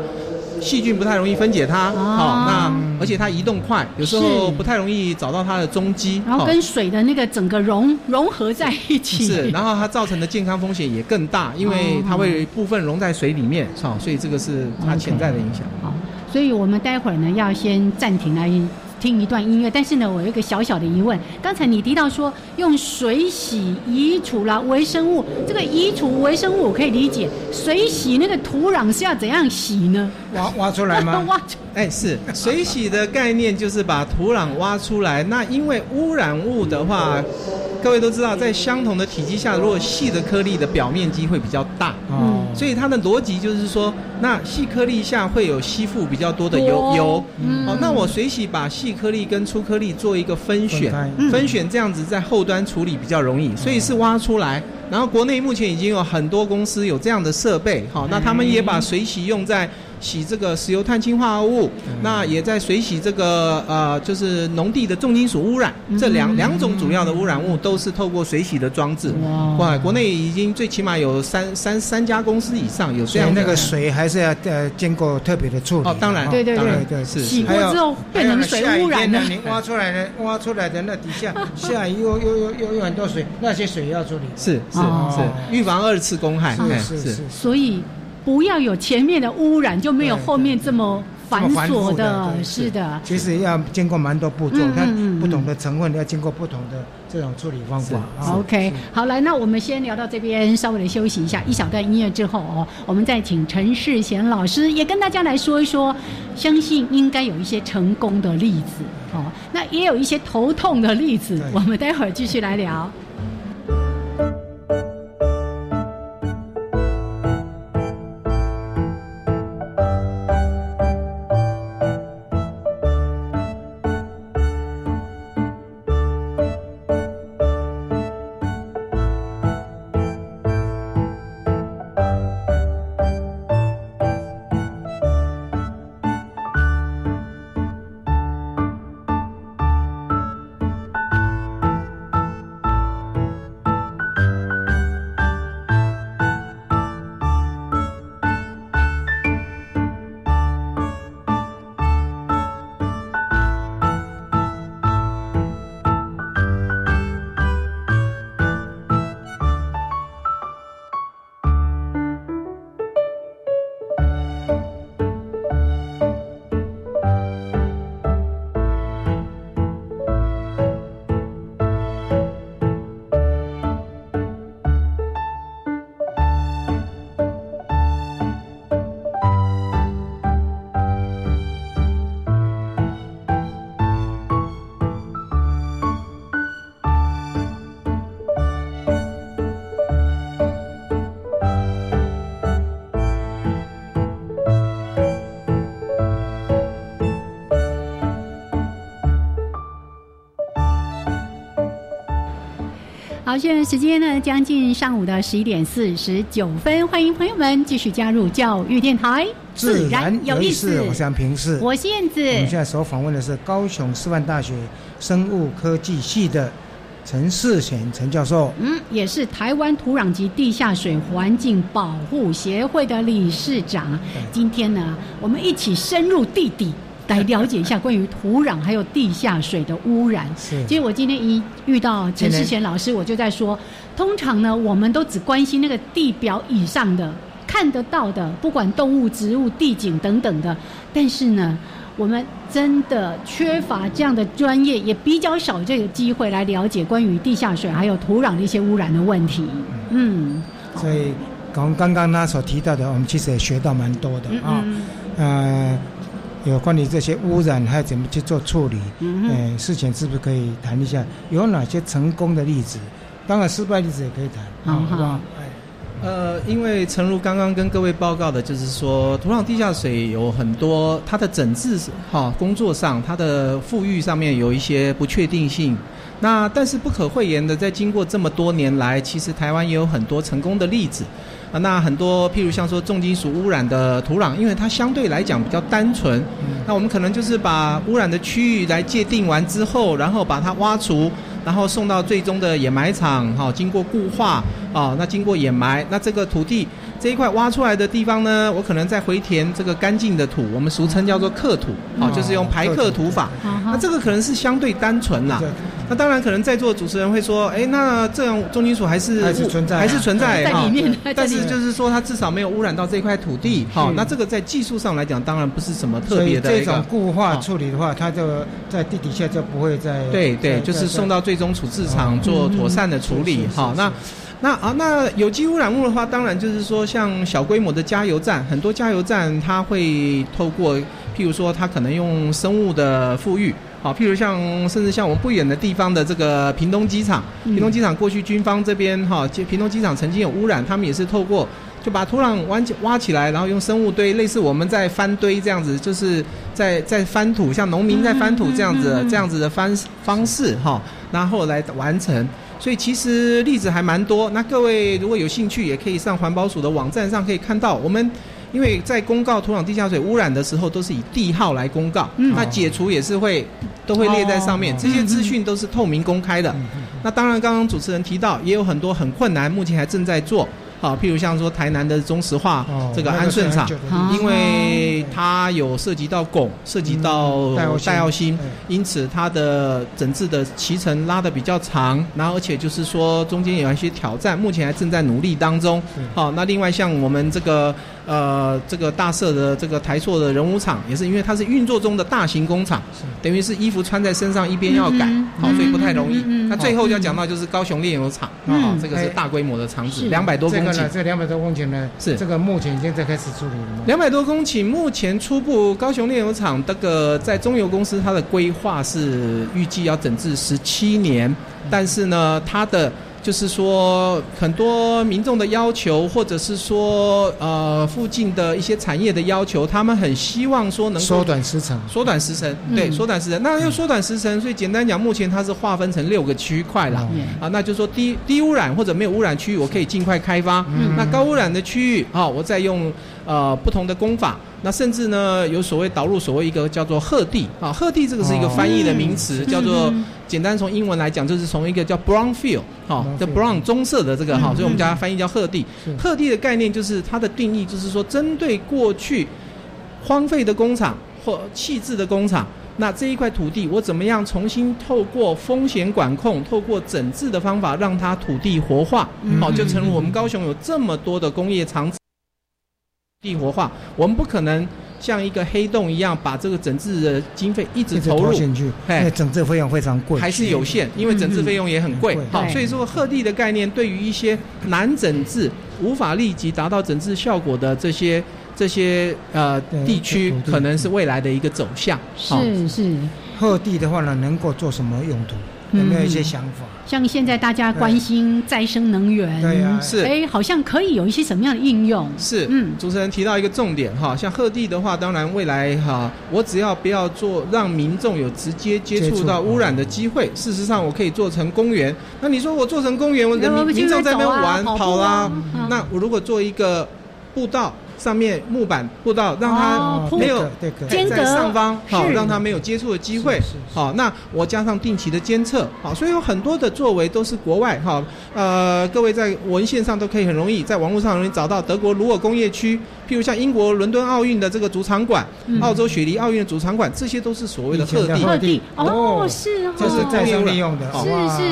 细菌不太容易分解它，好，那而且它移动快，有时候不太容易找到它的踪迹，然后跟水的那个整个融融合在一起，是，然后它造成的健康风险也更大，因为它会部分溶在水里面，好，所以这个是它潜在的影响。好，所以我们待会儿呢要先暂停来。听一段音乐，但是呢，我有一个小小的疑问。刚才你提到说用水洗移除了微生物，这个移除微生物我可以理解，水洗那个土壤是要怎样洗呢？挖挖出来吗？挖出。哎，是水洗的概念就是把土壤挖出来。那因为污染物的话。各位都知道，在相同的体积下，如果细的颗粒的表面积会比较大，嗯，所以它的逻辑就是说，那细颗粒下会有吸附比较多的油油，哦，那我水洗把细颗粒跟粗颗粒做一个分选，分选这样子在后端处理比较容易，所以是挖出来。然后国内目前已经有很多公司有这样的设备，好，那他们也把水洗用在。洗这个石油碳氢化合物，那也在水洗这个呃，就是农地的重金属污染，这两两种主要的污染物都是透过水洗的装置。哇，国内已经最起码有三三三家公司以上有这样。那个水还是要呃经过特别的处理。哦，当然，对对对对是。洗过之后变成水污染的。你挖出来的挖出来的那底下 下雨又又又又有很多水，那些水要处理。是是是，预防二次公害。是是是。所以。不要有前面的污染，就没有后面这么繁琐的。是的，其实要经过蛮多步骤，它不同的成分要经过不同的这种处理方法。OK，好，来，那我们先聊到这边，稍微的休息一下，一小段音乐之后哦，我们再请陈世贤老师也跟大家来说一说，相信应该有一些成功的例子哦，那也有一些头痛的例子，我们待会儿继续来聊。好，现在时间呢将近上午的十一点四十九分，欢迎朋友们继续加入教育电台，自然有意思。我是平视，我是燕子。我们现在所访问的是高雄师范大学生物科技系的陈世贤陈教授，嗯，也是台湾土壤及地下水环境保护协会的理事长。今天呢，我们一起深入地底。来了解一下关于土壤还有地下水的污染。是，其实我今天一遇到陈世贤老师，我就在说，通常呢，我们都只关心那个地表以上的看得到的，不管动物、植物、地景等等的。但是呢，我们真的缺乏这样的专业，也比较少这个机会来了解关于地下水还有土壤的一些污染的问题。嗯，所以刚刚刚他所提到的，我们其实也学到蛮多的啊。呃，有关于这些污染还有怎么去做处理，嗯，事前是不是可以谈一下？有哪些成功的例子？当然失败例子也可以谈，好好？呃，因为诚如刚刚跟各位报告的，就是说土壤地下水有很多它的整治哈工作上，它的富裕上面有一些不确定性。那但是不可讳言的，在经过这么多年来，其实台湾也有很多成功的例子啊。那很多譬如像说重金属污染的土壤，因为它相对来讲比较单纯，那我们可能就是把污染的区域来界定完之后，然后把它挖除。然后送到最终的掩埋场，哈，经过固化，啊，那经过掩埋，那这个土地这一块挖出来的地方呢，我可能再回填这个干净的土，我们俗称叫做克土，啊，就是用排克土法。那这个可能是相对单纯啦。那当然可能在座主持人会说，哎，那这样重金属还是还是存在，还是存在在里面。但是就是说它至少没有污染到这块土地，好，那这个在技术上来讲，当然不是什么特别的。这种固化处理的话，它就在地底下就不会再。对对，就是送到最。最终处置厂做妥善的处理，好，那那啊，那有机污染物的话，当然就是说，像小规模的加油站，很多加油站它会透过，譬如说，它可能用生物的富裕，好，譬如像甚至像我们不远的地方的这个屏东机场，屏东机场过去军方这边哈，屏东机场曾经有污染，他们也是透过。就把土壤挖起挖起来，然后用生物堆，类似我们在翻堆这样子，就是在在翻土，像农民在翻土这样子这样子的翻方式哈，然后来完成。所以其实例子还蛮多。那各位如果有兴趣，也可以上环保署的网站上可以看到。我们因为在公告土壤地下水污染的时候，都是以地号来公告，那解除也是会都会列在上面，这些资讯都是透明公开的。那当然，刚刚主持人提到也有很多很困难，目前还正在做。好，譬如像说台南的中石化这个安顺厂，因为它有涉及到汞，涉及到戴奥辛，因此它的整治的期程拉的比较长，然后而且就是说中间有一些挑战，目前还正在努力当中。好，那另外像我们这个。呃，这个大社的这个台塑的人武厂，也是因为它是运作中的大型工厂，等于是衣服穿在身上一边要改，好，所以不太容易。那最后要讲到就是高雄炼油厂，啊，这个是大规模的厂址，两百多公顷。这个这两百多公顷呢，是这个目前已经在开始处理了吗？两百多公顷，目前初步高雄炼油厂这个在中油公司它的规划是预计要整治十七年，但是呢，它的。就是说，很多民众的要求，或者是说，呃，附近的一些产业的要求，他们很希望说能缩短时程，缩短时程，对，缩短时程。那要缩短时程，所以简单讲，目前它是划分成六个区块了，啊，那就是说低低污染或者没有污染区域，我可以尽快开发。那高污染的区域，啊，我再用呃不同的工法。那甚至呢，有所谓导入所谓一个叫做鹤地啊，鹤地这个是一个翻译的名词，叫做简单从英文来讲，就是从一个叫 brown field 哈，叫 brown 棕色的这个哈，所以我们叫它翻译叫鹤地。鹤地的概念就是它的定义，就是说针对过去荒废的工厂或弃置的工厂，那这一块土地我怎么样重新透过风险管控、透过整治的方法，让它土地活化，好，就成如我们高雄有这么多的工业厂。地活化，我们不可能像一个黑洞一样把这个整治的经费一直投入进去，哎，整治费用非常贵，还是有限，因为整治费用也很贵。好，所以说鹤地的概念对于一些难整治、无法立即达到整治效果的这些这些呃地区，可能是未来的一个走向。是是，鹤地的话呢，能够做什么用途？有没有一些想法？像现在大家关心再生能源，对呀，是哎，好像可以有一些什么样的应用？是，嗯，主持人提到一个重点哈，像鹤地的话，当然未来哈，我只要不要做让民众有直接接触到污染的机会，事实上我可以做成公园。那你说我做成公园，我民众在那边玩跑啦，那我如果做一个步道。上面木板步道让它没有在上方，好让它没有接触的机会，好那我加上定期的监测，好所以有很多的作为都是国外哈，呃各位在文献上都可以很容易在网络上容易找到德国鲁尔工业区。譬譬如像英国伦敦奥运的这个主场馆，嗯澳洲雪梨奥运的主场馆，这些都是所谓的以前的鹤地。鹤地哦，是哦，这是再生利用的，是是，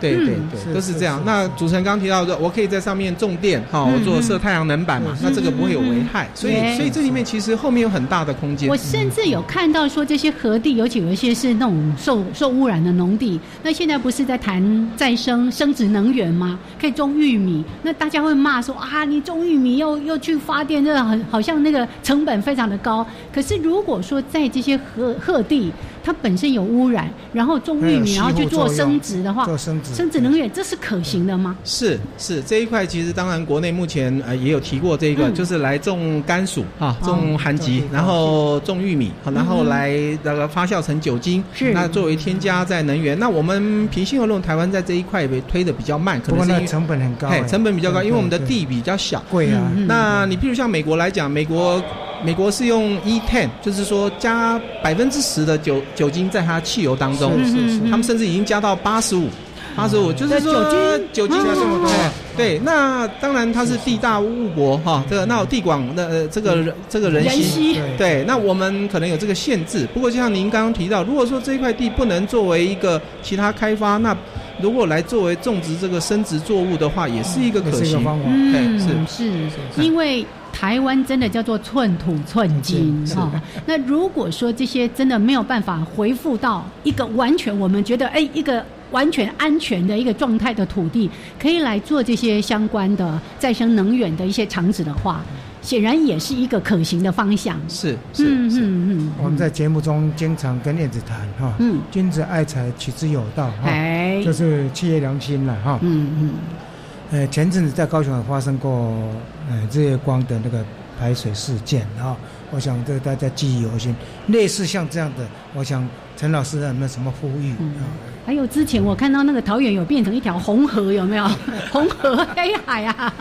对对嗯对，都是这样。那主持人刚刚提到的，我可以在上面种电，哈，我做设太阳能板嘛，那这个不会有危害。所以所以这里面其实后面有很大的空间我。甚至有看到说这些河地，尤其有一些是那种受受污染的农地。那现在不是在谈再生生殖能源吗？可以种玉米，那大家会骂说啊，你种玉米又又去发电，这很好像那个成本非常的高。可是如果说在这些河河地，它本身有污染，然后种玉米，然后去做生殖的话，做生殖生殖能源这是可行的吗？是是这一块，其实当然国内目前呃也有提过这个，嗯。就是来种甘薯啊，哦种寒吉，然后种玉米，好然后嗯来那个发酵成酒精，是。那作为添加在能源。那我们平心而论，台湾在这一块也推的比较慢，可能是因为不过那成本很高成本比较高，因为我们的地比较小。贵啊，嗯那你譬如像美国来讲，美国美国是用 E ten，就是说加百分之十的酒酒精在它汽油当中，是是是。他们甚至已经加到八十五。八十五，就是说酒精？酒精加这么多哎对，那当然它是地大物博哈，这个那有地广的呃这个人这个人人稀稀，对，那我们可能有这个限制。不过就像您刚刚提到，如果说这一块地不能作为一个其他开发，那如果来作为种植这个生殖作物的话，也是一个可行。嗯，是。是因为台湾真的叫做寸土寸金是哈、那如果说这些真的没有办法回复到一个完全我们觉得哎一个完全安全的一个状态的土地，可以来做这些相关的再生能源的一些厂址的话，显然也是一个可行的方向。是是嗯是，嗯嗯，我们在节目中经常跟燕子谈哈，嗯。君子爱财，取之有道哈，哎，就是企业良心了哈。嗯嗯。呃，前阵子在高雄也发生过呃日月光的那个排水事件啊，我想这个大家记忆犹新。类似像这样的，我想陈老师有没有什么呼吁？嗯还有之前我看到那个桃园有变成一条红河，有没有？红河黑海啊，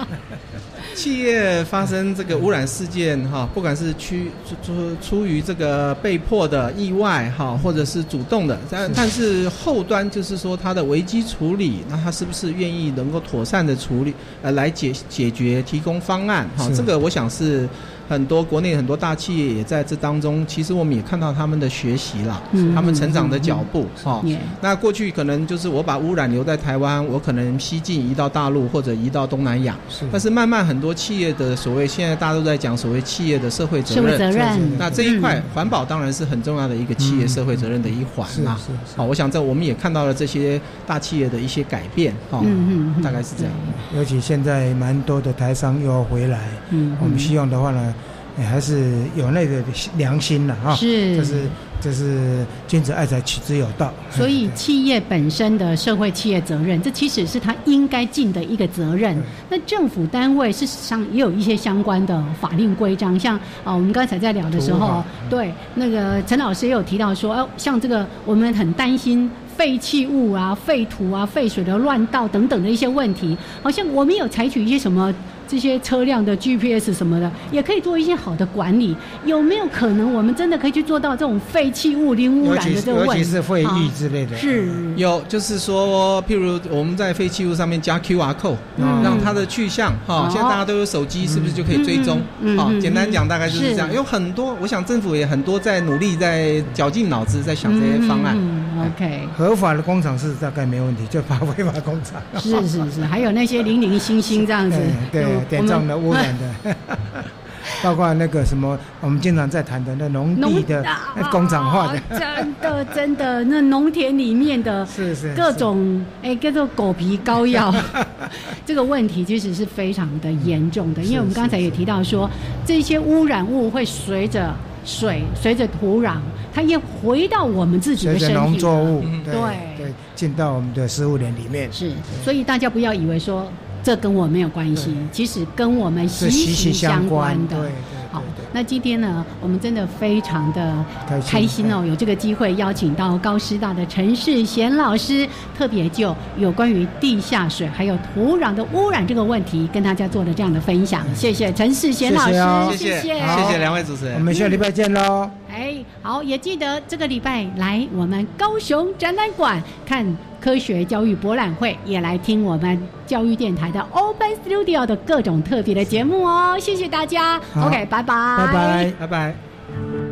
企业发生这个污染事件哈，不管是出出出于这个被迫的意外哈，或者是主动的，但但是后端就是说它的危机处理，那它是不是愿意能够妥善的处理，呃，来解解决提供方案哈，这个我想是。很多国内很多大企业也在这当中，其实我们也看到他们的学习了，嗯他们成长的脚步哈。那过去可能就是我把污染留在台湾，我可能西进移到大陆或者移到东南亚。是但是慢慢很多企业的所谓现在大家都在讲所谓企业的社会责社会任。责任，那这一块嗯环保当然是很重要的一个企业社会责任的一环啦。是是是好，我想这我们也看到了这些大企业的一些改变。哈，嗯嗯嗯大概是这样。尤其现在蛮多的台商又要回来，嗯我们希望的话呢，哎还是有那个良心了哈。是这是这是君子爱财，取之有道。所以企业本身的社会企业责任，这其实是他应该尽的一个责任。那政府单位事实上也有一些相关的法令规章，像啊，我们刚才在聊的时候，对那个陈老师也有提到说，哦，像这个我们很担心。废弃物啊、废土啊、废水的乱倒等等的一些问题，好像我们有采取一些什么这些车辆的 GPS 什么的，也可以做一些好的管理。有没有可能我们真的可以去做到这种废弃物零污染的这个问题？其是会啊议之类的，是有，就是说，譬如我们在废弃物上面加 QR code，、嗯让它的去向哈、哦现在大家都有手机，是不是就可以追踪？好、简单讲大概就是这样。是有很多，我想政府也很多在努力，在绞尽脑汁在想这些方案。嗯嗯 OK，合法的工厂是大概没问题，就怕违法工厂。是是是，还有那些零零星星这样子，对点状的污染的，包括那个什么，我们经常在谈的那农地的那工厂化的，哦真的真的，那农田里面的 是是各种哎各种狗皮膏药，这个问题其实是非常的严重的，因为我们刚才也提到说，这些污染物会随着水、随着土壤，它也回到我们自己的身体了。农作物，对，进到我们的食物链里面。是，所以大家不要以为说这跟我没有关系，其实跟我们息是息息相相关的。对对好，那今天呢，我们真的非常的开心哦，有这个机会邀请到高师大的陈世贤老师，特别就有关于地下水还有土壤的污染这个问题，跟大家做了这样的分享。谢谢陈世贤老师，谢谢哦谢谢谢谢谢两位主持人我。们下礼拜见喽。哎，好，也记得这个礼拜来我们高雄展览馆看科学教育博览会，也来听我们教育电台的 Open Studio 的各种特别的节目哦。谢谢大家，OK，拜拜，拜拜，拜拜。